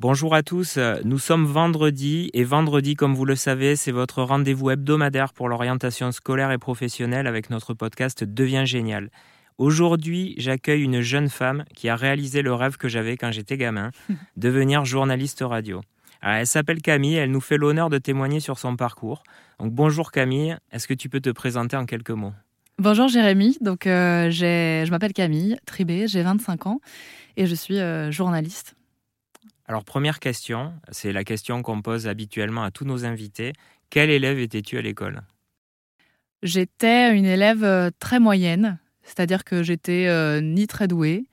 Bonjour à tous, nous sommes vendredi et vendredi, comme vous le savez, c'est votre rendez-vous hebdomadaire pour l'orientation scolaire et professionnelle avec notre podcast Devient génial. Aujourd'hui, j'accueille une jeune femme qui a réalisé le rêve que j'avais quand j'étais gamin, devenir journaliste radio. elle s'appelle Camille, elle nous fait l'honneur de témoigner sur son parcours. Donc bonjour Camille, est-ce que tu peux te présenter en quelques mots? Bonjour Jérémy, donc euh, je m'appelle Camille Tribé, j'ai 25 ans et je suis euh, journaliste. Alors première question, c'est la question qu'on pose habituellement à tous nos invités. Quel élève étais-tu à l'école? J'étais une élève euh, très moyenne, c'est-à-dire que j'étais euh, ni très douée,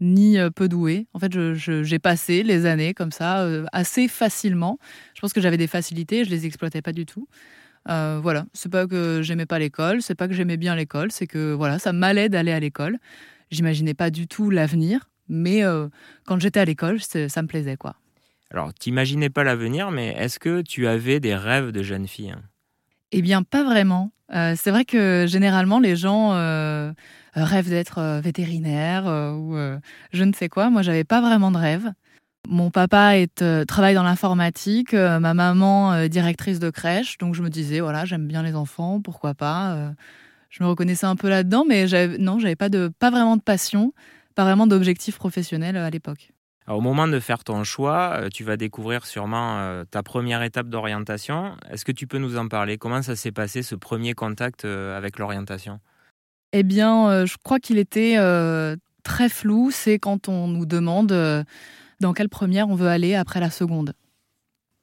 ni euh, peu douée. En fait, j'ai passé les années comme ça assez facilement. Je pense que j'avais des facilités, je les exploitais pas du tout. voilà, c'est pas que j'aimais pas l'école, c'est pas que j'aimais bien l'école, c'est que voilà, ça m'allait d'aller à l'école. J'imaginais pas du tout l'avenir. Mais euh, quand j'étais à l'école, ça me plaisait, quoi. Alors, t'imaginais pas l'avenir, mais est-ce que tu avais des rêves de jeune fille hein? Eh bien, pas vraiment. Euh, c'est vrai que généralement, les gens euh, rêvent d'être vétérinaire ou je ne sais quoi. Moi, j'avais pas vraiment de rêve. Mon papa est, travaille dans l'informatique, ma maman directrice de crèche, donc je me disais voilà j'aime bien les enfants, pourquoi pas. je me reconnaissais un peu là-dedans, mais non j'avais pas de pas vraiment de passion pas vraiment d'objectif professionnel euh, à l'époque. au moment de faire ton choix, euh, tu vas découvrir sûrement euh, ta première étape d'orientation. Est-ce que tu peux nous en parler? Comment ça s'est passé ce premier contact avec l'orientation? Eh bien, je crois qu'il était très flou. C'est quand on nous demande dans quelle première on veut aller après la seconde.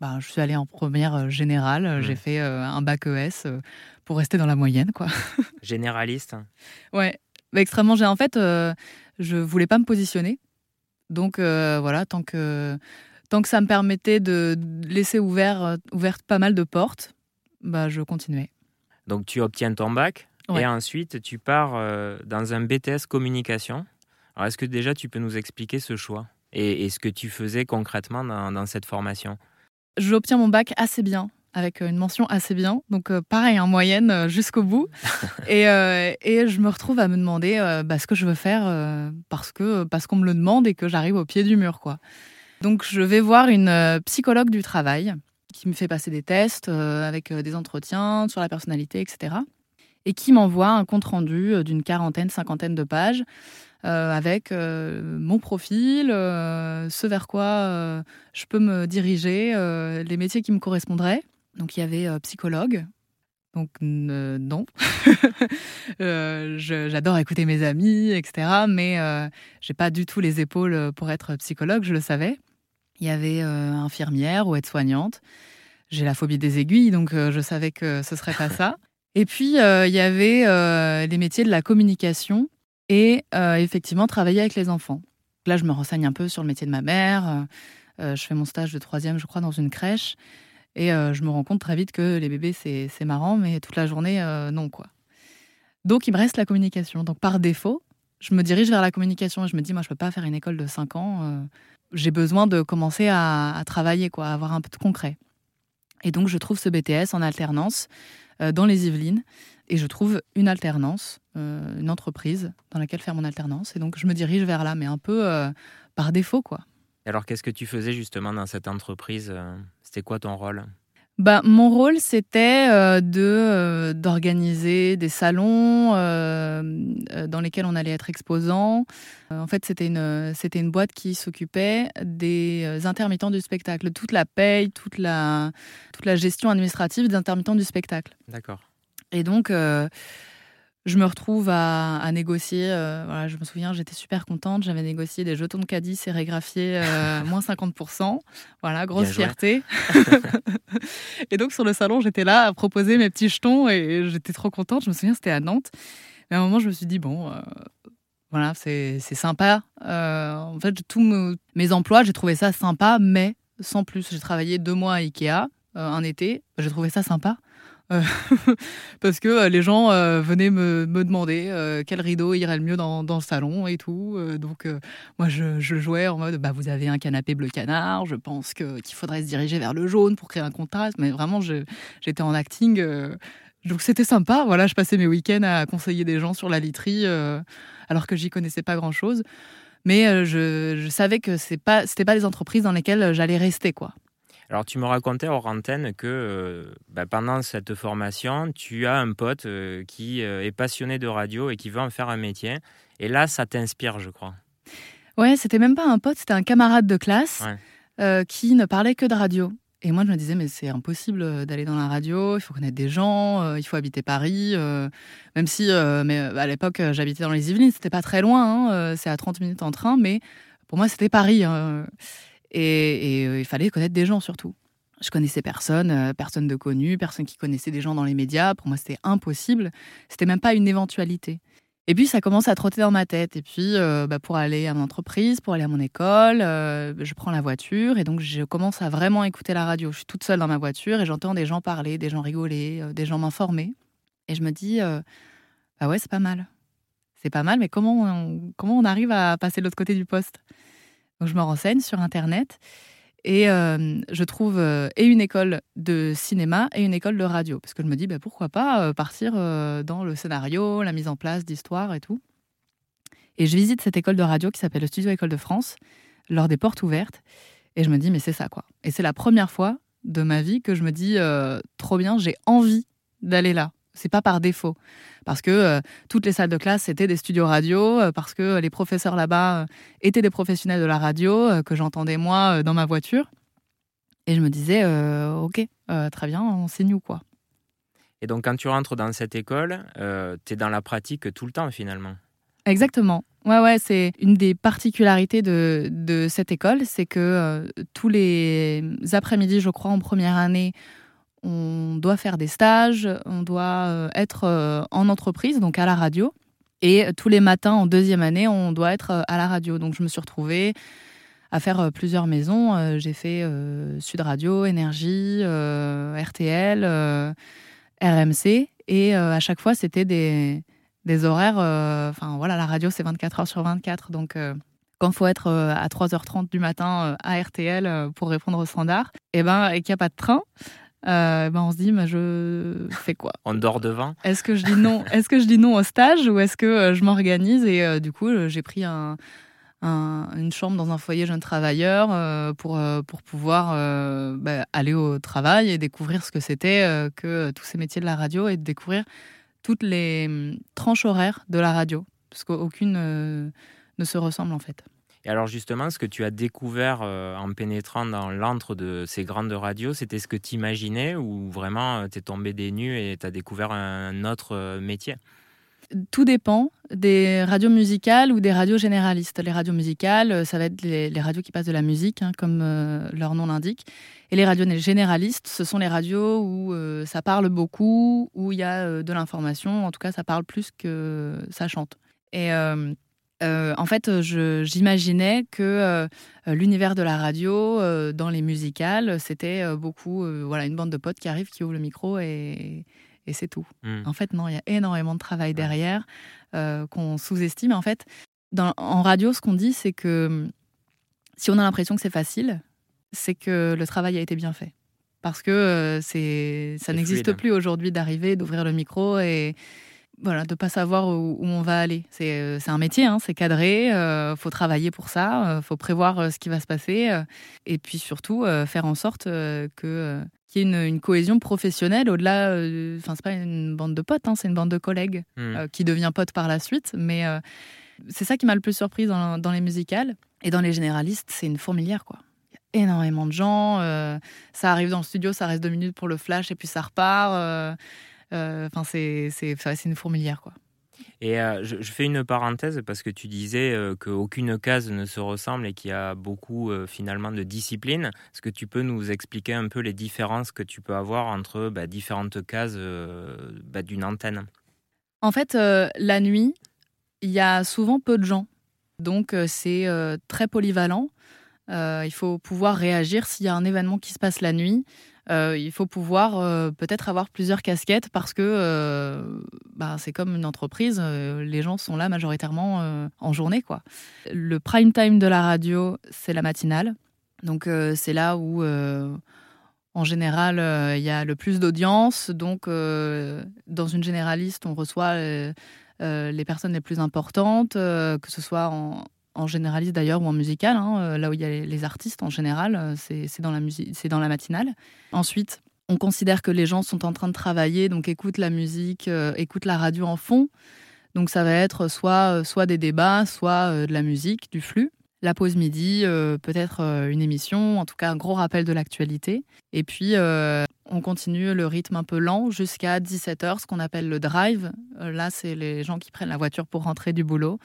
Ben, je suis allée en première générale. Mmh. J'ai fait un bac ES pour rester dans la moyenne, quoi. Généraliste? Ouais, extrêmement. En fait, je voulais pas me positionner. Donc euh, voilà, tant que, tant que ça me permettait de laisser ouvert, euh, ouverte pas mal de portes, bah, je continuais. Donc tu obtiens ton bac et ensuite tu pars euh, dans un BTS communication. Alors est-ce que déjà tu peux nous expliquer ce choix et, ce que tu faisais concrètement dans, dans cette formation? J'obtiens mon bac assez bien avec une mention assez bien. Donc euh, pareil, en moyenne euh, jusqu'au bout. et, euh, et, je me retrouve à me demander bah, ce que je veux faire parce que parce qu'on me le demande et que j'arrive au pied du mur. quoi. Donc je vais voir une psychologue du travail qui me fait passer des tests avec des entretiens sur la personnalité, etc. Et qui m'envoie un compte-rendu d'une quarantaine, cinquantaine de pages avec mon profil, ce vers quoi je peux me diriger, les métiers qui me correspondraient. Donc il y avait psychologue. Donc non. Euh, j'adore écouter mes amis, etc. Mais j'ai pas du tout les épaules pour être psychologue, je le savais. Il y avait infirmière ou aide-soignante. J'ai la phobie des aiguilles, donc je savais que ce serait pas ça. Et puis il y avait les métiers de la communication et effectivement travailler avec les enfants. Là, je me renseigne un peu sur le métier de ma mère. je fais mon stage de troisième, je crois, dans une crèche. Et euh, je me rends compte très vite que les bébés, c'est marrant, mais toute la journée, euh, non, quoi. Donc, il me reste la communication. Donc, par défaut, je me dirige vers la communication et je me dis, moi, je peux pas faire une école de 5 ans. Euh, j'ai besoin de commencer à, travailler, quoi, à avoir un peu de concret. Et donc, je trouve ce BTS en alternance dans les Yvelines. Et je trouve une alternance, une entreprise dans laquelle faire mon alternance. Et donc, je me dirige vers là, mais un peu par défaut, quoi. Alors, qu'est-ce que tu faisais justement dans cette entreprise c'était quoi ton rôle? Bah, mon rôle, c'était euh, de euh, d'organiser des salons euh, dans lesquels on allait être exposant. en fait, c'était une c'était une boîte qui s'occupait des intermittents du spectacle, toute la paye, toute la toute la gestion administrative des intermittents du spectacle. D'accord. Et donc je me retrouve à, négocier. Euh, voilà, je me souviens, j'étais super contente. J'avais négocié des jetons de caddie sérigraphiés euh, moins 50%. Voilà, grosse fierté. et donc, sur le salon, j'étais là à proposer mes petits jetons et j'étais trop contente. Je me souviens, c'était à Nantes. Mais à un moment, je me suis dit, bon, euh, voilà, c'est sympa. en fait, tous mes emplois, j'ai trouvé ça sympa, mais sans plus. J'ai travaillé deux mois à Ikea un été. J'ai trouvé ça sympa. Euh, parce que euh, les gens euh, venaient me, demander quel rideau irait le mieux dans, le salon et tout. donc moi je, jouais en mode bah vous avez un canapé bleu canard, je pense qu'il faudrait se diriger vers le jaune pour créer un contraste. Mais vraiment j'étais en acting. donc c'était sympa. Voilà, je passais mes week-ends à conseiller des gens sur la literie alors que j'y connaissais pas grand chose. Mais je, savais que ce pas, pas des entreprises dans lesquelles j'allais rester, quoi. Alors, tu me racontais hors antenne que bah, pendant cette formation, tu as un pote qui est passionné de radio et qui veut en faire un métier. Et là, ça t'inspire, je crois. Ouais, c'était même pas un pote, c'était un camarade de classe qui ne parlait que de radio. Et moi, je me disais, mais c'est impossible euh, d'aller dans la radio, il faut connaître des gens, euh, il faut habiter Paris. Euh, même si, mais à l'époque, j'habitais dans les Yvelines, c'était pas très loin, hein, c'est à 30 minutes en train, mais pour moi, c'était Paris. Et, il fallait connaître des gens surtout. Je connaissais personne, personne de connu, personne qui connaissait des gens dans les médias. Pour moi, c'était impossible. C'était même pas une éventualité. Et puis ça commence à trotter dans ma tête. Et puis euh, bah, pour aller à mon entreprise, pour aller à mon école, euh, je prends la voiture et donc je commence à vraiment écouter la radio. Je suis toute seule dans ma voiture et j'entends des gens parler, des gens rigoler, euh, des gens m'informer. Et je me dis, bah ouais, c'est pas mal. C'est pas mal, mais comment on, comment on arrive à passer de l'autre côté du poste? Donc je me renseigne sur Internet et euh, je trouve euh, et une école de cinéma et une école de radio. Parce que je me dis, bah, pourquoi pas euh, partir dans le scénario, la mise en place d'histoires et tout. Et je visite cette école de radio qui s'appelle le Studio École de France, lors des portes ouvertes. Et je me dis, mais c'est ça quoi. Et c'est la première fois de ma vie que je me dis, trop bien, j'ai envie d'aller là. C'est pas par défaut. Parce que euh, toutes les salles de classe, c'était des studios radio, euh, parce que les professeurs là-bas euh, étaient des professionnels de la radio, que j'entendais moi dans ma voiture. Et je me disais, ok, très bien, on signe ou quoi? Et donc, quand tu rentres dans cette école, tu es dans la pratique tout le temps finalement? Exactement. Ouais, ouais, c'est une des particularités de, de cette école, c'est que tous les après-midi, je crois, en première année, on doit faire des stages, on doit euh, être euh, en entreprise, donc à la radio. Et tous les matins, en deuxième année, on doit être euh, à la radio. Donc je me suis retrouvée à faire plusieurs maisons. J'ai fait Sud Radio, Énergie, RTL, RMC. Et à chaque fois, c'était des, horaires. Enfin voilà, la radio, c'est 24 heures sur 24. Donc quand il faut être à 3h30 du matin à RTL pour répondre au standard, et eh ben, et qu'il n'y a pas de train, euh, ben on se dit, mais je fais quoi On dort devant Est-ce que je dis non Est-ce que je dis non au stage ou est-ce que euh, je m'organise Et euh, du coup, j'ai pris un, une chambre dans un foyer jeune travailleur pour, pour pouvoir bah, aller au travail et découvrir ce que c'était que tous ces métiers de la radio et de découvrir toutes les hum, tranches horaires de la radio, parce qu'aucune ne se ressemble en fait. Et alors justement, ce que tu as découvert euh, en pénétrant dans l'antre de ces grandes radios, c'était ce que tu imaginais ou vraiment euh, tu es tombé des nues et tu as découvert un autre euh, métier? Tout dépend des radios musicales ou des radios généralistes. Les radios musicales, ça va être les, radios qui passent de la musique, hein, comme leur nom l'indique. Et les radios généralistes, ce sont les radios où ça parle beaucoup, où il y a de l'information. En tout cas, ça parle plus que ça chante. Et euh, en fait, j'imaginais que euh, l'univers de la radio, euh, dans les musicales, c'était beaucoup voilà, une bande de potes qui arrivent, qui ouvrent le micro et, c'est tout. Hmm. En fait, non, il y a énormément de travail derrière qu'on sous-estime. En fait, en radio, ce qu'on dit, c'est que si on a l'impression que c'est facile, c'est que le travail a été bien fait. Parce que c'est ça n'existe plus aujourd'hui d'arriver, d'ouvrir le micro et voilà, de pas savoir où, on va aller. C'est euh, un métier, hein, c'est cadré, il euh, faut travailler pour ça, il euh, faut prévoir ce qui va se passer, et puis surtout faire en sorte que qu'il y ait une, cohésion professionnelle au-delà. Enfin, c'est pas une bande de potes, hein, c'est une bande de collègues mmh. qui devient pote par la suite. Mais c'est ça qui m'a le plus surprise dans, dans, les musicales et dans les généralistes, c'est une fourmilière, quoi. Il y a énormément de gens. ça arrive dans le studio, ça reste deux minutes pour le flash et puis ça repart. Euh, enfin, c'est une fourmilière, quoi. Et euh, je, fais une parenthèse parce que tu disais euh, qu'aucune case ne se ressemble et qu'il y a beaucoup finalement de disciplines. Est-ce que tu peux nous expliquer un peu les différences que tu peux avoir entre bah, différentes cases bah, d'une antenne? En fait, la nuit, il y a souvent peu de gens. Donc c'est très polyvalent. il faut pouvoir réagir s'il y a un événement qui se passe la nuit. Euh, il faut pouvoir euh, peut-être avoir plusieurs casquettes parce que euh, bah, c'est comme une entreprise, les gens sont là majoritairement en journée. Quoi. Le prime time de la radio, c'est la matinale. Donc c'est là où, en général, il y a le plus d'audience. Donc dans une généraliste, on reçoit les personnes les plus importantes, que ce soit en, en généraliste d'ailleurs ou en musical, hein, là où il y a les artistes en général, c'est dans, la c'est dans la matinale. Ensuite, on considère que les gens sont en train de travailler, donc écoutent la musique, écoutent la radio en fond. Donc ça va être soit, des débats, soit de la musique, du flux la pause midi, euh, peut-être euh, une émission, en tout cas un gros rappel de l'actualité. Et puis, euh, on continue le rythme un peu lent jusqu'à 17h, ce qu'on appelle le drive. là, c'est les gens qui prennent la voiture pour rentrer du boulot.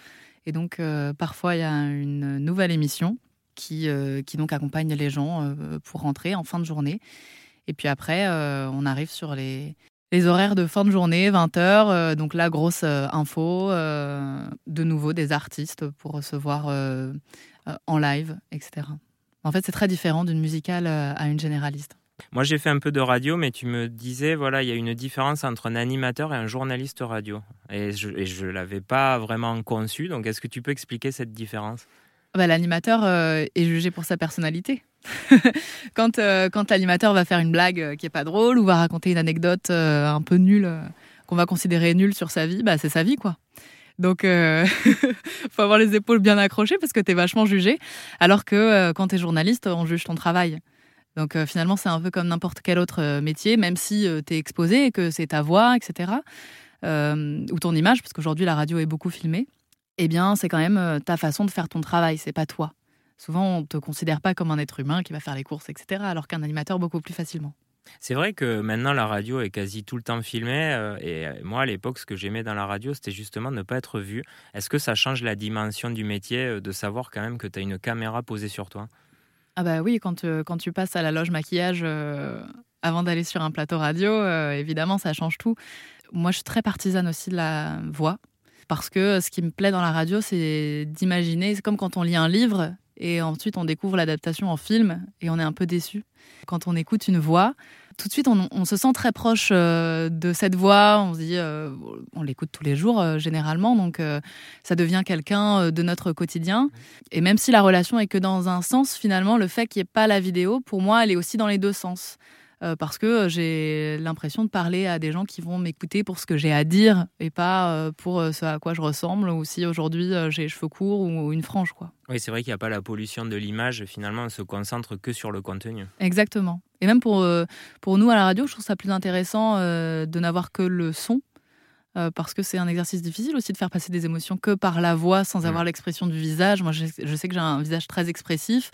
Et donc, parfois, il y a une nouvelle émission qui, qui donc accompagne les gens pour rentrer en fin de journée. Et puis après, on arrive sur les, les horaires de fin de journée, 20h, euh, donc la grosse euh, info, euh, de nouveau des artistes pour recevoir en live, etc. En fait, c'est très différent d'une musicale à une généraliste. Moi, j'ai fait un peu de radio, mais tu me disais, voilà, il y a une différence entre un animateur et un journaliste radio. Et je ne l'avais pas vraiment conçu. Donc, est-ce que tu peux expliquer cette différence? Bah, L'animateur est jugé pour sa personnalité. quand euh, quand l'animateur va faire une blague euh, qui est pas drôle ou va raconter une anecdote euh, un peu nulle qu'on va considérer nulle sur sa vie, bah c'est sa vie quoi. Donc, euh, faut avoir les épaules bien accrochées parce que tu es vachement jugé. Alors que quand tu es journaliste, on juge ton travail. Donc, finalement, c'est un peu comme n'importe quel autre métier, même si tu es exposé et que c'est ta voix, etc. ou ton image, parce qu'aujourd'hui, la radio est beaucoup filmée. Eh bien, c'est quand même ta façon de faire ton travail, c'est pas toi. Souvent, on ne te considère pas comme un être humain qui va faire les courses, etc., alors qu'un animateur beaucoup plus facilement. C'est vrai que maintenant la radio est quasi tout le temps filmée euh, et euh, moi à l'époque ce que j'aimais dans la radio c'était justement ne pas être vu. Est-ce que ça change la dimension du métier euh, de savoir quand même que tu as une caméra posée sur toi? Ah bah oui, quand, quand tu passes à la loge maquillage avant d'aller sur un plateau radio, évidemment ça change tout. Moi je suis très partisane aussi de la voix parce que ce qui me plaît dans la radio c'est d'imaginer, c'est comme quand on lit un livre et ensuite, on découvre l'adaptation en film et on est un peu déçu. Quand on écoute une voix, tout de suite, on, se sent très proche euh, de cette voix. On se dit, euh, on l'écoute tous les jours euh, généralement, donc ça devient quelqu'un de notre quotidien. Et même si la relation est que dans un sens, finalement, le fait qu'il n'y ait pas la vidéo, pour moi, elle est aussi dans les deux sens. Euh, parce que euh, j'ai l'impression de parler à des gens qui vont m'écouter pour ce que j'ai à dire et pas euh, pour ce à quoi je ressemble ou si aujourd'hui j'ai les cheveux courts ou une frange. Quoi. Oui, c'est vrai qu'il n'y a pas la pollution de l'image, finalement on se concentre que sur le contenu. Exactement. Et même pour, pour nous à la radio, je trouve ça plus intéressant de n'avoir que le son. parce que c'est un exercice difficile aussi de faire passer des émotions que par la voix sans avoir l'expression du visage. Moi, je sais que j'ai un visage très expressif.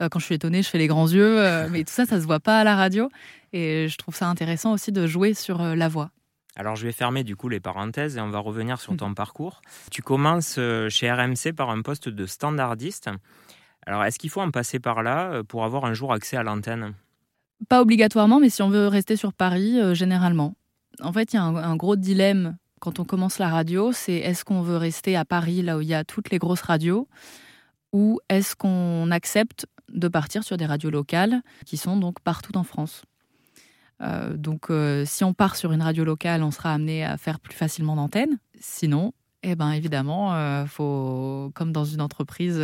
Euh, quand je suis étonnée, je fais les grands yeux, euh, mais tout ça, ça se voit pas à la radio. Et je trouve ça intéressant aussi de jouer sur euh, la voix. Alors je vais fermer du coup les parenthèses et on va revenir sur ton parcours. Tu commences chez RMC par un poste de standardiste. Alors est-ce qu'il faut en passer par là pour avoir un jour accès à l'antenne? Pas obligatoirement, mais si on veut rester sur Paris, généralement. En fait, il y a un, gros dilemme quand on commence la radio, c'est est-ce qu'on veut rester à Paris, là où il y a toutes les grosses radios, ou est-ce qu'on accepte de partir sur des radios locales qui sont donc partout en France. Euh, donc, euh, si on part sur une radio locale, on sera amené à faire plus facilement d'antennes. Sinon, eh ben, évidemment, euh, faut, comme dans une entreprise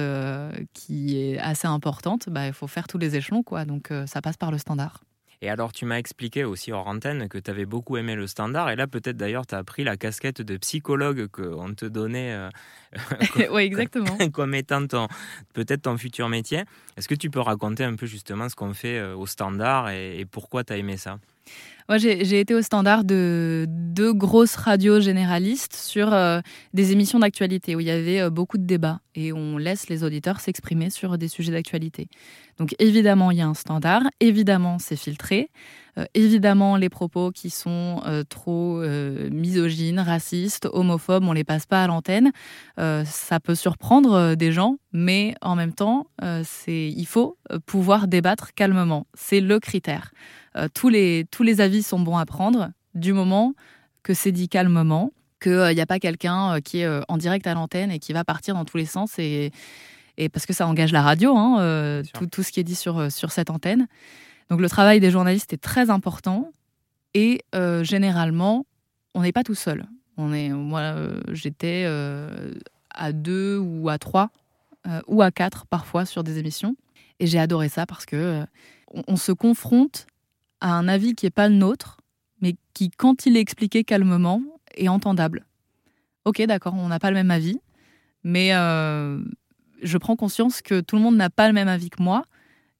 qui est assez importante, bah, il faut faire tous les échelons. Quoi. Donc, ça passe par le standard. Et alors, tu m'as expliqué aussi hors antenne que tu avais beaucoup aimé le standard. Et là, peut-être d'ailleurs, tu as pris la casquette de psychologue qu'on te donnait euh, comme, exactement. comme étant peut-être ton futur métier. Est-ce que tu peux raconter un peu justement ce qu'on fait euh, au standard et pourquoi tu as aimé ça? Moi, j'ai été au standard de deux grosses radios généralistes sur euh, des émissions d'actualité où il y avait euh, beaucoup de débats et on laisse les auditeurs s'exprimer sur des sujets d'actualité. Donc évidemment, il y a un standard, évidemment, c'est filtré, euh, évidemment, les propos qui sont trop misogynes, racistes, homophobes, on les passe pas à l'antenne. ça peut surprendre des gens, mais en même temps, c'est il faut pouvoir débattre calmement. C'est le critère. Tous, les, tous les avis sont bons à prendre du moment que c'est dit calmement, qu'il n'y euh, a pas quelqu'un euh, qui est en direct à l'antenne et qui va partir dans tous les sens et, et parce que ça engage la radio, hein, tout, tout, ce qui est dit sur, sur cette antenne. Donc le travail des journalistes est très important et généralement, on n'est pas tout seul. On est, moi, j'étais à deux ou à trois ou à quatre parfois sur des émissions et j'ai adoré ça parce que on se confronte à un avis qui n'est pas le nôtre, mais qui, quand il est expliqué calmement, est entendable. Ok, d'accord, on n'a pas le même avis, mais, euh, je prends conscience que tout le monde n'a pas le même avis que moi.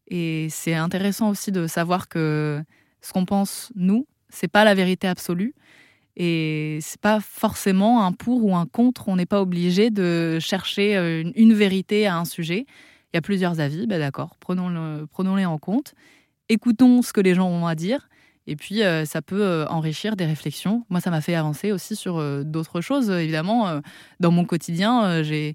Et c'est intéressant aussi de savoir que ce qu'on pense, nous, c'est pas la vérité absolue. Et c'est pas forcément un pour ou un contre. On n'est pas obligé de chercher euh, une, vérité à un sujet. Il y a plusieurs avis, ben d'accord, prenons-les prenons en compte. Écoutons ce que les gens ont à dire. Et puis, euh, ça peut euh, enrichir des réflexions. Moi, ça m'a fait avancer aussi sur d'autres choses. Évidemment, dans mon quotidien, j'ai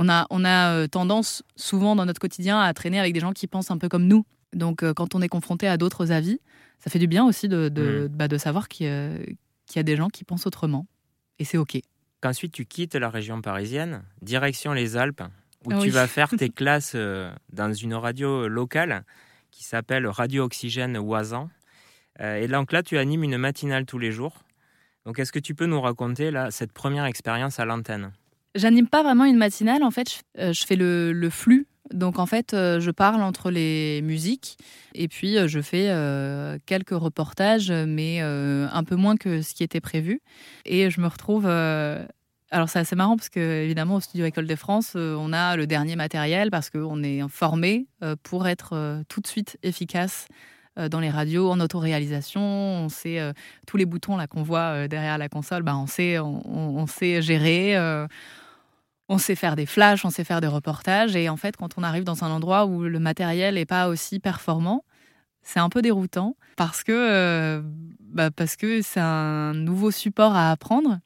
on a, on a tendance souvent dans notre quotidien à traîner avec des gens qui pensent un peu comme nous. Donc, quand on est confronté à d'autres avis, ça fait du bien aussi de, de, mmh. bah, de savoir qu'il y, a des gens qui pensent autrement. Et c'est OK. Ensuite, tu quittes la région parisienne, direction les Alpes, où ah tu vas faire tes classes euh, dans une radio locale qui s'appelle Radio Oxygène Oisan. Euh, et donc là, tu animes une matinale tous les jours. Donc, est-ce que tu peux nous raconter là, cette première expérience à l'antenne? J'anime pas vraiment une matinale, en fait, je, euh, fais le, le flux donc en fait, euh, je parle entre les musiques et puis je fais quelques reportages, mais un peu moins que ce qui était prévu. Et je me retrouve. Alors c'est assez marrant parce que évidemment au studio École de France, on a le dernier matériel parce qu'on est formé pour être tout de suite efficace dans les radios en autoréalisation. On sait tous les boutons là qu'on voit derrière la console, bah, on sait on sait gérer on sait faire des flashs, on sait faire des reportages. Et en fait, quand on arrive dans un endroit où le matériel n'est pas aussi performant, c'est un peu déroutant parce que euh, bah, parce que c'est un nouveau support à apprendre.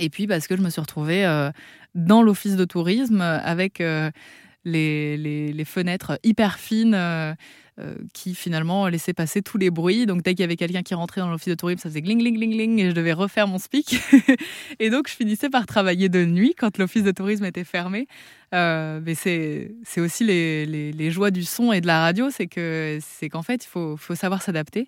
Et puis parce que je me suis retrouvée euh, dans l'office de tourisme avec euh, les, les, fenêtres hyper fines euh, qui finalement laissait passer tous les bruits. Donc dès qu'il y avait quelqu'un qui rentrait dans l'office de tourisme, ça faisait gling, gling, gling, gling, et je devais refaire mon speak. et donc je finissais par travailler de nuit quand l'office de tourisme était fermé. Euh, mais c'est aussi les, les, joies du son et de la radio, c'est que c'est qu'en fait il faut, faut savoir s'adapter.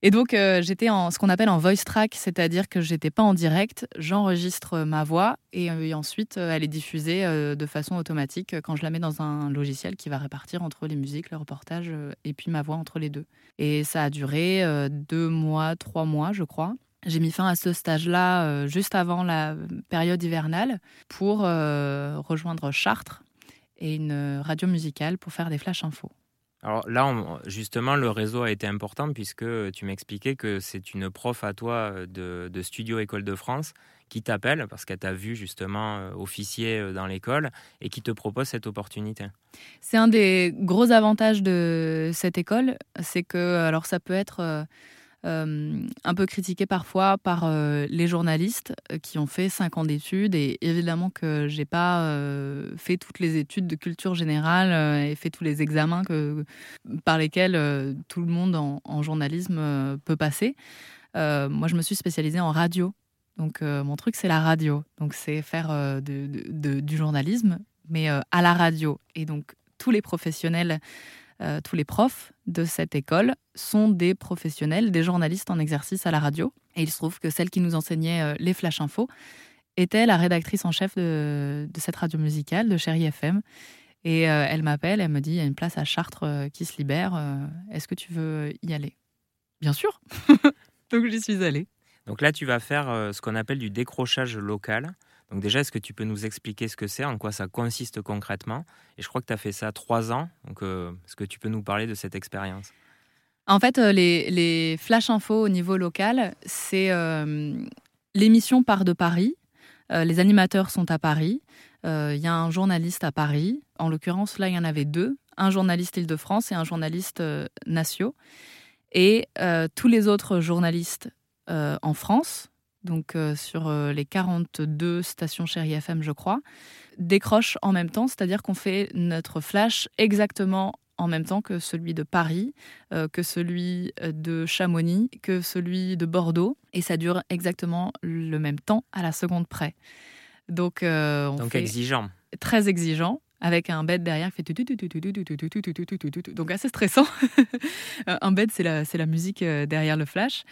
Et donc, euh, j'étais en ce qu'on appelle en voice track, c'est-à-dire que j'étais pas en direct, j'enregistre ma voix et, euh, ensuite euh, elle est diffusée de façon automatique quand je la mets dans un logiciel qui va répartir entre les musiques, le reportage et puis ma voix entre les deux. Et ça a duré deux mois, trois mois, je crois. J'ai mis fin à ce stage-là juste avant la période hivernale pour rejoindre Chartres et une radio musicale pour faire des flash infos. Alors là, justement, le réseau a été important puisque tu m'expliquais que c'est une prof à toi euh, de, Studio École de France qui t'appelle parce qu'elle t'a vu justement euh, officier euh, dans l'école et qui te propose cette opportunité. C'est un des gros avantages de cette école, c'est que alors ça peut être euh, un peu critiqué parfois par euh, les journalistes euh, qui ont fait cinq ans d'études et évidemment que j'ai pas fait toutes les études de culture générale et fait tous les examens que, par lesquels tout le monde en, journalisme peut passer. moi, je me suis spécialisée en radio. Donc, mon truc, c'est la radio. Donc, c'est faire du journalisme, mais à la radio. Et donc, tous les professionnels euh, tous les profs de cette école sont des professionnels, des journalistes en exercice à la radio. Et il se trouve que celle qui nous enseignait euh, les flash infos était la rédactrice en chef de, cette radio musicale, de Chérie FM. Et euh, elle m'appelle, elle me dit, il y a une place à Chartres qui se libère, est-ce que tu veux y aller? Bien sûr Donc j'y suis allée. Donc là, tu vas faire ce qu'on appelle du décrochage local. Donc déjà, est-ce que tu peux nous expliquer ce que c'est, en quoi ça consiste concrètement? Et je crois que tu as fait ça trois ans. Donc euh, est-ce que tu peux nous parler de cette expérience? En fait, euh, les, flash infos au niveau local, c'est euh, l'émission part de Paris. les animateurs sont à Paris. Il y a un journaliste à Paris. En l'occurrence, là, il y en avait deux. Un journaliste Île-de-France et un journaliste Natio. Et tous les autres journalistes en France, donc euh, sur euh, les 42 stations chérie FM, je crois, décroche en même temps, c'est-à-dire qu'on fait notre flash exactement en même temps que celui de Paris, euh, que celui de Chamonix, que celui de Bordeaux, et ça dure exactement le même temps à la seconde près. Donc, on Donc exigeant. Très exigeant avec un bed derrière qui fait donc assez stressant. un bed c'est la c'est la musique derrière le flash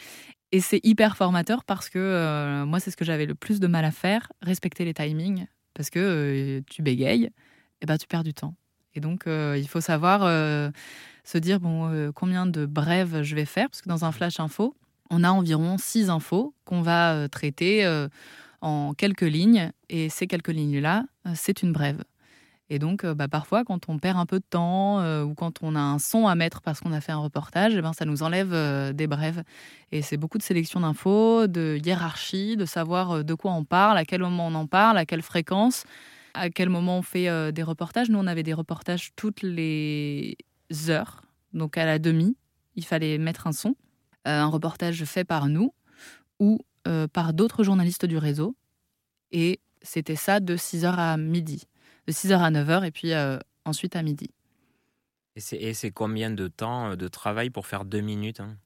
et c'est hyper formateur parce que euh, moi, c'est ce que j'avais le plus de mal à faire, respecter les timings, parce que euh, tu bégayes, et ben tu perds du temps. Et donc, euh, il faut savoir se dire, bon, combien de brèves je vais faire, parce que dans un flash info, on a environ six infos qu'on va traiter en quelques lignes, et ces quelques lignes-là, c'est une brève. Et donc, bah, parfois, quand on perd un peu de temps ou quand on a un son à mettre parce qu'on a fait un reportage, eh ben, ça nous enlève des brèves. Et c'est beaucoup de sélection d'infos, de hiérarchie, de savoir de quoi on parle, à quel moment on en parle, à quelle fréquence, à quel moment on fait des reportages. Nous, on avait des reportages toutes les heures, donc à la demi, il fallait mettre un son. un reportage fait par nous ou par d'autres journalistes du réseau. Et c'était ça de 6h à midi de 6h à 9h et puis euh, ensuite à midi. Et c'est combien de temps euh, de travail pour faire deux minutes hein?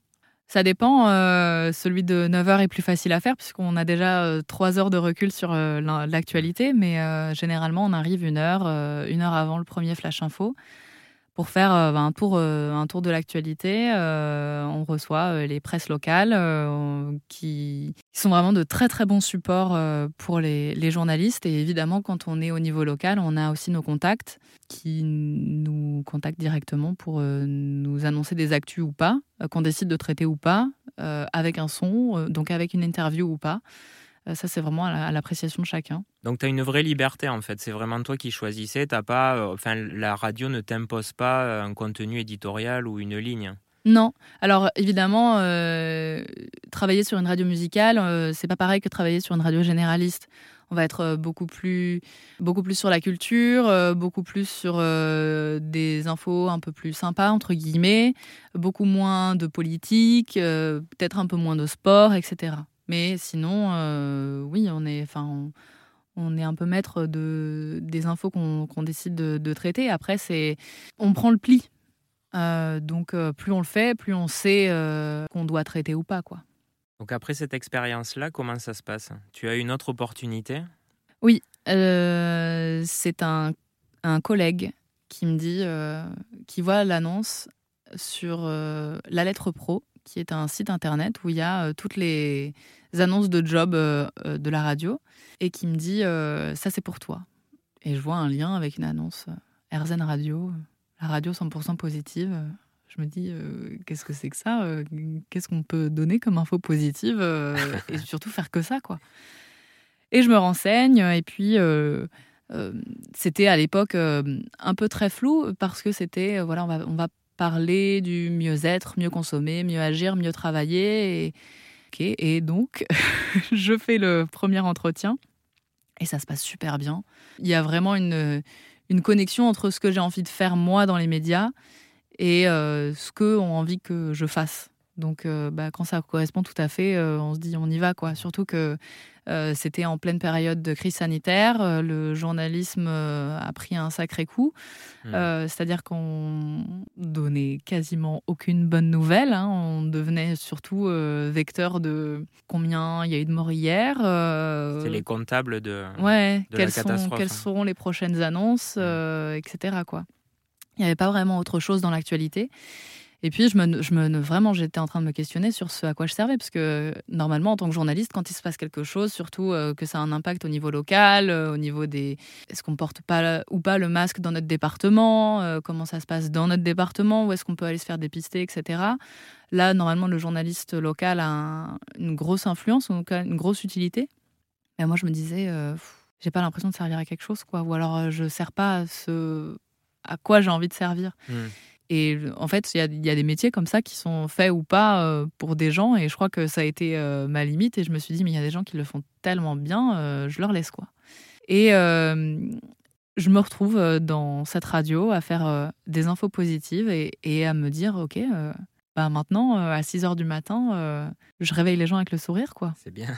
Ça dépend. Euh, celui de 9 h est plus facile à faire puisqu'on a déjà 3 heures de recul sur l'actualité. Mais généralement, on arrive une heure, une heure avant le premier flash info pour faire euh, un, tour, euh, un tour de l'actualité. Euh, on reçoit les presses locales qui, sont vraiment de très très bons supports pour les, les, journalistes. Et évidemment, quand on est au niveau local, on a aussi nos contacts qui nous contactent directement pour nous annoncer des actus ou pas, qu'on décide de traiter ou pas, avec un son, donc avec une interview ou pas. Euh, ça, c'est vraiment à l'appréciation de chacun. Donc, tu as une vraie liberté, en fait. C'est vraiment toi qui choisissais. T'as pas, euh, enfin, la radio ne t'impose pas euh, un contenu éditorial ou une ligne. Non. Alors évidemment, travailler sur une radio musicale, c'est pas pareil que travailler sur une radio généraliste. On va être beaucoup plus, beaucoup plus sur la culture, beaucoup plus sur des infos un peu plus sympas entre guillemets, beaucoup moins de politique, peut-être un peu moins de sport, etc. Mais sinon, euh, oui, on est, enfin, on, est un peu maître de, des infos qu'on décide de, traiter. Après, c'est, on prend le pli. Euh, donc, euh, plus on le fait, plus on sait qu'on doit traiter ou pas, quoi. Donc après cette expérience-là, comment ça se passe? Tu as une autre opportunité? Oui, c'est un, un, collègue qui me dit, qui voit l'annonce sur La Lettre Pro, qui est un site internet où il y a toutes les annonces de job euh, euh, de la radio et qui me dit euh, ça c'est pour toi. Et je vois un lien avec une annonce RZN Radio, la radio 100% positive. Je me dis qu'est-ce que c'est que ça Qu'est-ce qu'on peut donner comme info positive et surtout faire que ça quoi. Et je me renseigne et puis c'était à l'époque un peu très flou parce que c'était voilà on va on va parler du mieux-être, mieux consommer, mieux agir, mieux travailler et et donc, je fais le premier entretien et ça se passe super bien. Il y a vraiment une, connexion entre ce que j'ai envie de faire moi dans les médias et euh, ce qu'eux ont envie que je fasse. Donc, euh, bah, quand ça correspond tout à fait, euh, on se dit on y va, quoi. Surtout que euh, c'était en pleine période de crise sanitaire. le journalisme a pris un sacré coup. Hmm. C'est-à-dire qu'on donnait quasiment aucune bonne nouvelle. Hein. On devenait surtout vecteur de combien il y a eu de morts hier. C'est les comptables de, ouais, de quelles la sont, Quelles hein. seront les prochaines annonces, hmm. etc. Quoi. Il n'y avait pas vraiment autre chose dans l'actualité. Et puis, je me, vraiment, j'étais en train de me questionner sur ce à quoi je servais, parce que normalement, en tant que journaliste, quand il se passe quelque chose, surtout euh, que ça a un impact au niveau local, euh, au niveau des. Est-ce qu'on porte pas ou pas le masque dans notre département euh, Comment ça se passe dans notre département Où est-ce qu'on peut aller se faire dépister, etc. Là, normalement, le journaliste local a une grosse influence, en une grosse utilité. Et moi, je me disais, j'ai pas l'impression de servir à quelque chose, quoi. Ou alors, je sers pas à ce à quoi j'ai envie de servir. Mmh. Et en fait, il y, a des métiers comme ça qui sont faits ou pas euh, pour des gens. Et je crois que ça a été euh, ma limite. Et je me suis dit, mais il y a des gens qui le font tellement bien, euh, je leur laisse quoi. Et je me retrouve dans cette radio à faire des infos positives et, à me dire, OK, bah maintenant, à 6 h du matin, je réveille les gens avec le sourire. quoi. C'est bien.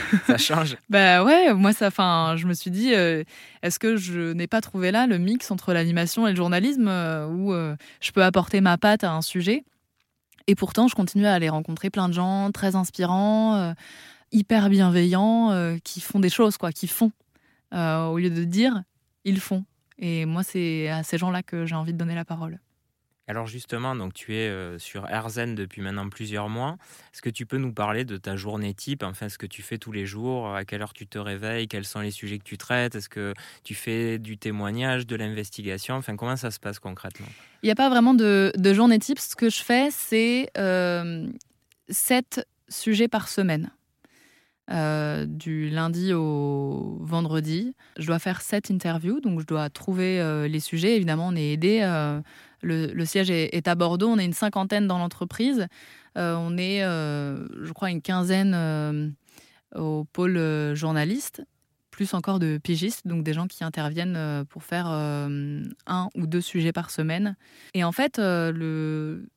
ça change. bah ouais, moi ça, enfin, je me suis dit, euh, est-ce que je n'ai pas trouvé là le mix entre l'animation et le journalisme euh, où euh, je peux apporter ma patte à un sujet et pourtant je continue à aller rencontrer plein de gens très inspirants, hyper bienveillants, qui font des choses quoi, qui font au lieu de dire, ils font. Et moi c'est à ces gens-là que j'ai envie de donner la parole. Alors justement, donc tu es euh, sur AirZen depuis maintenant plusieurs mois. Est-ce que tu peux nous parler de ta journée type, enfin ce que tu fais tous les jours, à quelle heure tu te réveilles, quels sont les sujets que tu traites, est-ce que tu fais du témoignage, de l'investigation, enfin comment ça se passe concrètement? Il n'y a pas vraiment de, journée type. Ce que je fais, c'est euh, sept sujets par semaine. du lundi au vendredi. Je dois faire sept interviews, donc je dois trouver les sujets. Évidemment, on est aidé. Le, siège est, à Bordeaux. On est une cinquantaine dans l'entreprise. on est, je crois, une quinzaine au pôle journaliste plus encore de pigistes, donc des gens qui interviennent euh, pour faire euh, un ou deux sujets par semaine. Et en fait, euh, le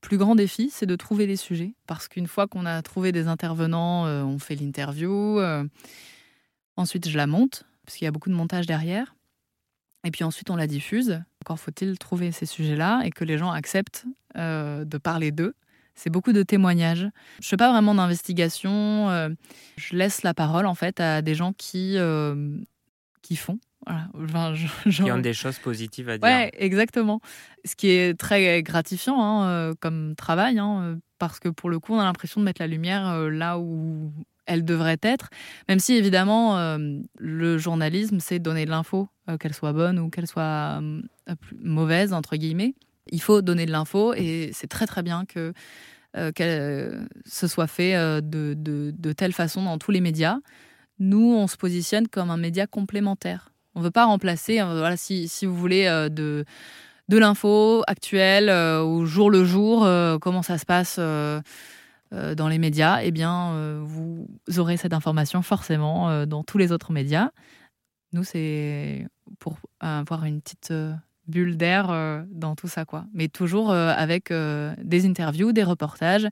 plus grand défi, c'est de trouver des sujets, parce qu'une fois qu'on a trouvé des intervenants, on fait l'interview, ensuite je la monte, parce qu'il y a beaucoup de montage derrière, et puis ensuite on la diffuse. Encore faut-il trouver ces sujets-là et que les gens acceptent de parler d'eux c'est beaucoup de témoignages. Je fais pas vraiment d'investigation. Euh, je laisse la parole en fait à des gens qui euh, qui font. Voilà. Qui ont des choses positives à dire. Ouais, exactement. Ce qui est très gratifiant hein, euh, comme travail, hein, parce que pour le coup, on a l'impression de mettre la lumière là où elle devrait être, même si évidemment le journalisme, c'est donner de l'info, qu'elle soit bonne ou qu'elle soit mauvaise, entre guillemets il faut donner de l'info et c'est très très bien que, euh, ce soit fait euh, de, de, telle façon dans tous les médias. Nous, on se positionne comme un média complémentaire. On ne veut pas remplacer, euh, voilà, si, si vous voulez, de, de l'info actuelle au jour le jour, comment ça se passe dans les médias, eh bien, vous aurez cette information forcément dans tous les autres médias. Nous, c'est pour avoir une petite bulle d'air euh, dans tout ça, quoi. Mais toujours euh, avec euh, des interviews, des reportages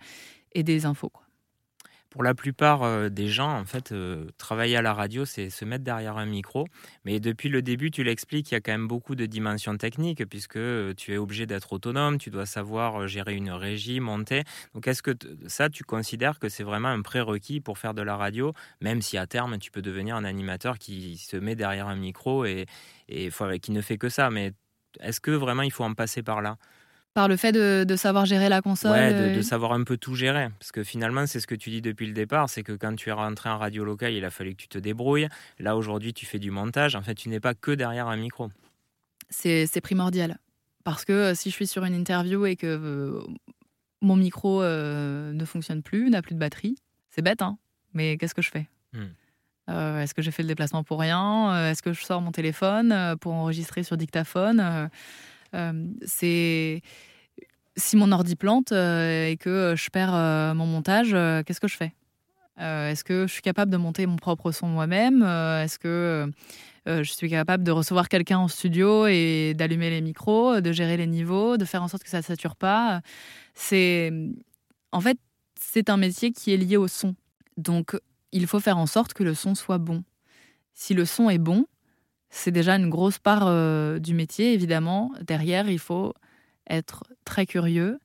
et des infos, quoi. Pour la plupart des gens, en fait, travailler à la radio, c'est se mettre derrière un micro. Mais depuis le début, tu l'expliques, il y a quand même beaucoup de dimensions techniques, puisque tu es obligé d'être autonome, tu dois savoir gérer une régie, monter. Donc, est-ce que ça, tu considères que c'est vraiment un prérequis pour faire de la radio, même si à terme, tu peux devenir un animateur qui se met derrière un micro et, et qui ne fait que ça? Mais est-ce que vraiment il faut en passer par là? Par le fait de, savoir gérer la console Ouais, de, euh, savoir un peu tout gérer. Parce que finalement, c'est ce que tu dis depuis le départ, c'est que quand tu es rentré en radio locale, il a fallu que tu te débrouilles. Là, aujourd'hui, tu fais du montage. En fait, tu n'es pas que derrière un micro. C'est primordial. Parce que euh, si je suis sur une interview et que euh, mon micro ne fonctionne plus, n'a plus de batterie, c'est bête, hein mais qu'est-ce que je fais? Hmm. Euh, est-ce que j'ai fait le déplacement pour rien? Euh, Est-ce que je sors mon téléphone euh, pour enregistrer sur dictaphone? C'est si mon ordi plante et que je perds mon montage, qu'est-ce que je fais? Est-ce que je suis capable de monter mon propre son moi-même? Est-ce que je suis capable de recevoir quelqu'un en studio et d'allumer les micros, de gérer les niveaux, de faire en sorte que ça ne sature pas? C'est en fait c'est un métier qui est lié au son. Donc il faut faire en sorte que le son soit bon. Si le son est bon, c'est déjà une grosse part euh, du métier, évidemment. Derrière, il faut être très curieux,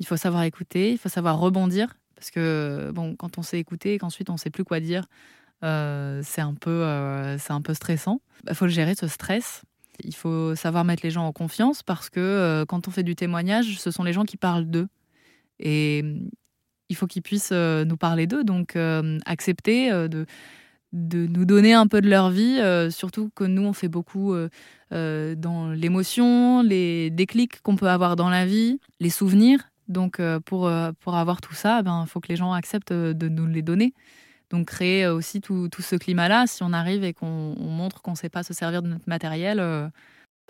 il faut savoir écouter, il faut savoir rebondir, parce que bon, quand on sait écouter et qu'ensuite on ne sait plus quoi dire, euh, c'est un, peu, euh, un peu stressant. Il bah, faut gérer ce stress. Il faut savoir mettre les gens en confiance parce que quand on fait du témoignage, ce sont les gens qui parlent d'eux. Et il faut qu'ils puissent nous parler d'eux. Donc, accepter de, de nous donner un peu de leur vie, surtout que nous, on fait beaucoup dans l'émotion, les déclics qu'on peut avoir dans la vie, les souvenirs. Donc, pour, pour avoir tout ça, il ben, faut que les gens acceptent de nous les donner. Donc, créer aussi tout, tout ce climat-là, si on arrive et qu'on montre qu'on ne sait pas se servir de notre matériel,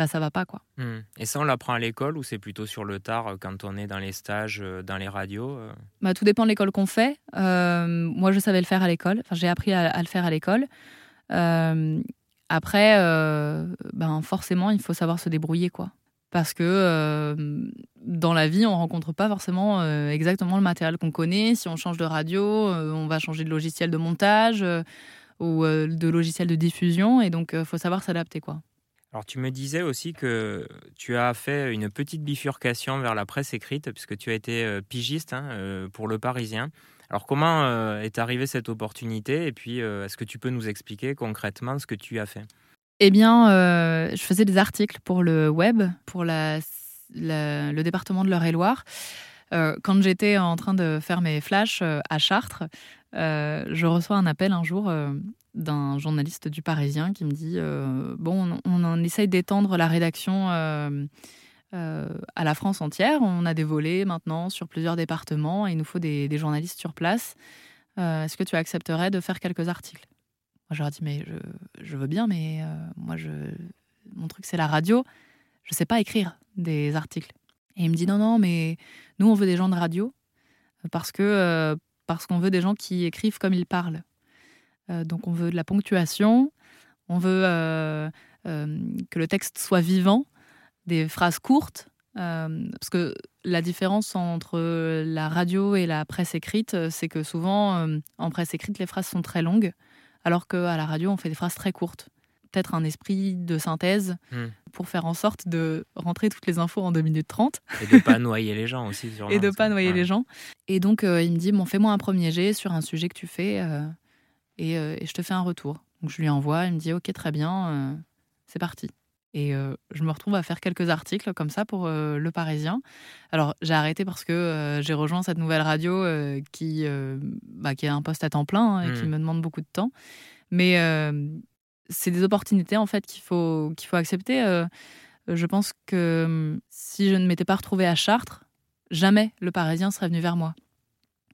bah, ça va pas quoi. Hmm. Et ça, on l'apprend à l'école ou c'est plutôt sur le tard euh, quand on est dans les stages, euh, dans les radios euh? Bah, Tout dépend de l'école qu'on fait. moi, je savais le faire à l'école. Enfin, j'ai appris à, le faire à l'école. après, ben, forcément, il faut savoir se débrouiller quoi. Parce que dans la vie, on rencontre pas forcément exactement le matériel qu'on connaît. Si on change de radio, on va changer de logiciel de montage ou de logiciel de diffusion. Et donc, il faut savoir s'adapter quoi. Alors tu me disais aussi que tu as fait une petite bifurcation vers la presse écrite puisque tu as été euh, pigiste hein, euh, pour Le Parisien. Alors comment euh, est arrivée cette opportunité? Et puis est-ce que tu peux nous expliquer concrètement ce que tu as fait? Eh bien, je faisais des articles pour le web, pour le département de l'Eure-et-Loire. quand j'étais en train de faire mes flashs à Chartres, je reçois un appel un jour d'un journaliste du Parisien qui me dit euh, Bon, on, essaye d'étendre la rédaction euh, euh, à la France entière. On a des volets maintenant sur plusieurs départements et il nous faut des, journalistes sur place. Est-ce que tu accepterais de faire quelques articles? Moi, je leur dis mais je, veux bien, mais moi, je, mon truc, c'est la radio. Je ne sais pas écrire des articles. Et il me dit non, non, mais nous, on veut des gens de radio parce que parce qu'on veut des gens qui écrivent comme ils parlent. Donc, on veut de la ponctuation, on veut que le texte soit vivant, des phrases courtes, parce que la différence entre la radio et la presse écrite, c'est que souvent, en presse écrite, les phrases sont très longues, alors qu'à la radio, on fait des phrases très courtes peut-être un esprit de synthèse hmm. pour faire en sorte de rentrer toutes les infos en 2 minutes 30. Et de pas noyer les gens aussi. et de pas noyer les gens. Et donc, euh, il me dit, bon, fais-moi un premier jet sur un sujet que tu fais euh, euh, et, je te fais un retour. Donc, je lui envoie, il me dit, ok, très bien, c'est parti. Et je me retrouve à faire quelques articles comme ça pour Le Parisien. Alors, j'ai arrêté parce que j'ai rejoint cette nouvelle radio qui, bah, qui a un poste à temps plein hein, et qui hmm. me demande beaucoup de temps. Mais c'est des opportunités en fait qu'il faut, qu'il faut accepter. Euh, je pense que hum, si je ne m'étais pas retrouvée à Chartres, jamais le Parisien serait venu vers moi.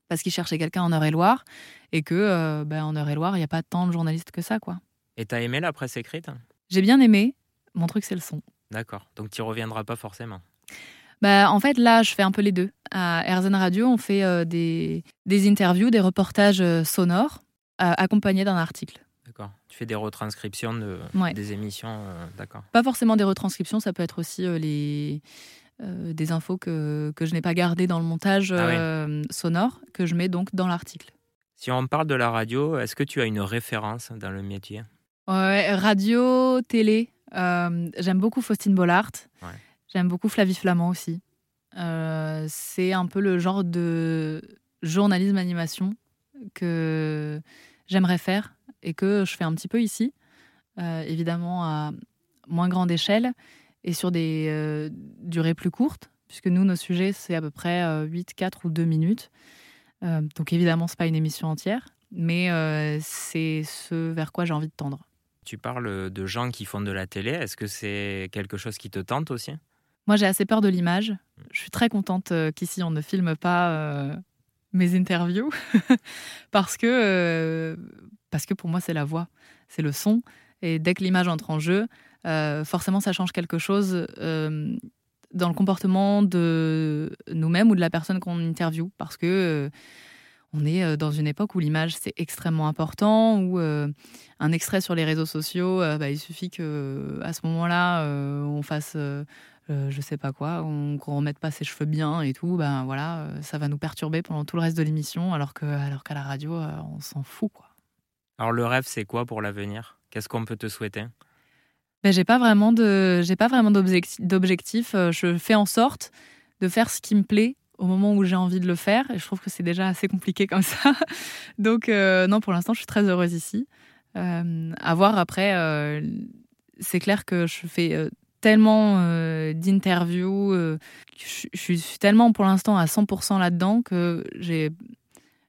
Parce qu'il cherchait quelqu'un en Eure-et-Loire et que euh, ben, en Eure-et-Loire, il n'y a pas tant de journalistes que ça. quoi. Et t'as aimé la presse écrite? J'ai bien aimé. Mon truc, c'est le son. D'accord. Donc tu reviendras pas forcément? Bah, en fait, là, je fais un peu les deux. À RZN Radio, on fait euh, des, des, interviews, des reportages sonores, accompagnés d'un article. D'accord. Tu fais des retranscriptions de, des émissions, euh, d'accord. Pas forcément des retranscriptions, ça peut être aussi euh, les, euh, des infos que, que je n'ai pas gardées dans le montage ah sonore, que je mets donc dans l'article. Si on parle de la radio, est-ce que tu as une référence dans le métier? Ouais, Radio, télé. J'aime beaucoup Faustine Bollard. J'aime beaucoup Flavie Flamand aussi. C'est un peu le genre de journalisme animation que j'aimerais faire et que je fais un petit peu ici, euh, évidemment à moins grande échelle et sur des euh, durées plus courtes, puisque nous, nos sujets, c'est à peu près 8, euh, 4 ou 2 minutes. donc évidemment, ce n'est pas une émission entière, mais c'est ce vers quoi j'ai envie de tendre. Tu parles de gens qui font de la télé. Est-ce que c'est quelque chose qui te tente aussi? Moi, j'ai assez peur de l'image. Je suis très contente qu'ici, on ne filme pas mes interviews parce que parce que pour moi, c'est la voix, c'est le son. Et dès que l'image entre en jeu, euh, forcément, ça change quelque chose euh, dans le comportement de nous-mêmes ou de la personne qu'on interviewe. Parce que euh, on est dans une époque où l'image, c'est extrêmement important, où un extrait sur les réseaux sociaux, bah, il suffit que à ce moment-là, on fasse. je sais pas quoi, on, qu'on remette pas ses cheveux bien et tout, ben voilà, ça va nous perturber pendant tout le reste de l'émission, alors que alors qu'à la radio, on s'en fout quoi. Alors le rêve, c'est quoi pour l'avenir? Qu'est-ce qu'on peut te souhaiter? Ben, J'ai pas vraiment de, j'ai pas vraiment d'objectif. Euh, je fais en sorte de faire ce qui me plaît au moment où j'ai envie de le faire. Et je trouve que c'est déjà assez compliqué comme ça. Donc euh, non, pour l'instant, je suis très heureuse ici. Euh, à voir après, euh, c'est clair que je fais tellement d'interviews, je, suis tellement pour l'instant à 100% là-dedans que j'ai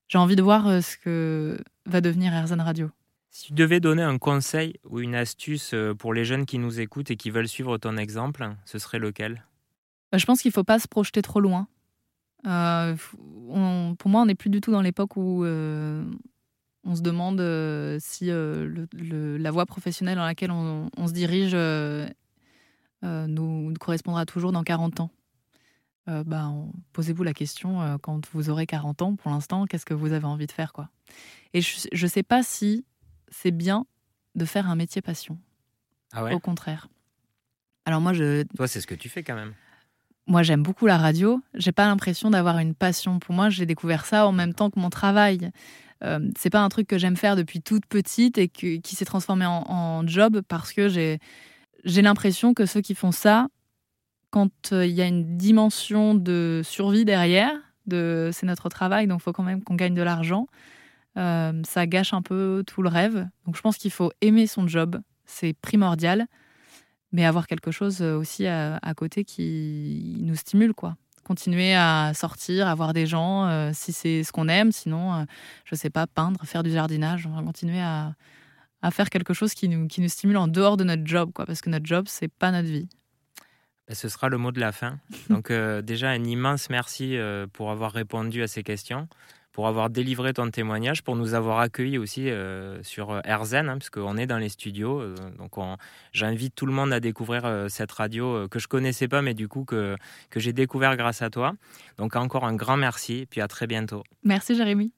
j'ai envie de voir ce que va devenir Erzan Radio. Si tu devais donner un conseil ou une astuce euh, pour les jeunes qui nous écoutent et qui veulent suivre ton exemple, ce serait lequel? Bah, Je pense qu'il ne faut pas se projeter trop loin. Euh, pour moi, on n'est plus du tout dans l'époque où on se demande si la voie professionnelle dans laquelle on, se dirige nous, correspondra toujours dans 40 ans. Euh, bah, posez-vous la question euh, quand vous aurez 40 ans, pour l'instant, qu'est-ce que vous avez envie de faire Et je ne sais pas si c'est bien de faire un métier passion. Ah ouais Au contraire. Alors moi, je... Toi, c'est ce que tu fais quand même. Moi, j'aime beaucoup la radio. J'ai pas l'impression d'avoir une passion. Pour moi, j'ai découvert ça en même temps que mon travail. Euh, c'est pas un truc que j'aime faire depuis toute petite et qui s'est transformé en, en, job parce que j'ai j'ai l'impression que ceux qui font ça quand euh, il y a une dimension de survie derrière, de c'est notre travail, donc il faut quand même qu'on gagne de l'argent. Euh, ça gâche un peu tout le rêve. Donc je pense qu'il faut aimer son job, c'est primordial, mais avoir quelque chose aussi à, côté qui nous stimule, quoi. Continuer à sortir, à voir des gens, euh, si c'est ce qu'on aime. Sinon, je sais pas, peindre, faire du jardinage. On va continuer à, à faire quelque chose qui nous, qui nous stimule en dehors de notre job, quoi, parce que notre job, c'est pas notre vie. Ce sera le mot de la fin. Donc euh, déjà, un immense merci euh, pour avoir répondu à ces questions, pour avoir délivré ton témoignage, pour nous avoir accueillis aussi euh, sur euh, RZN, hein, puisqu'on est dans les studios. Euh, donc j'invite tout le monde à découvrir euh, cette radio que je connaissais pas, mais du coup que, que j'ai découvert grâce à toi. Donc encore un grand merci, puis à très bientôt. Merci Jérémy.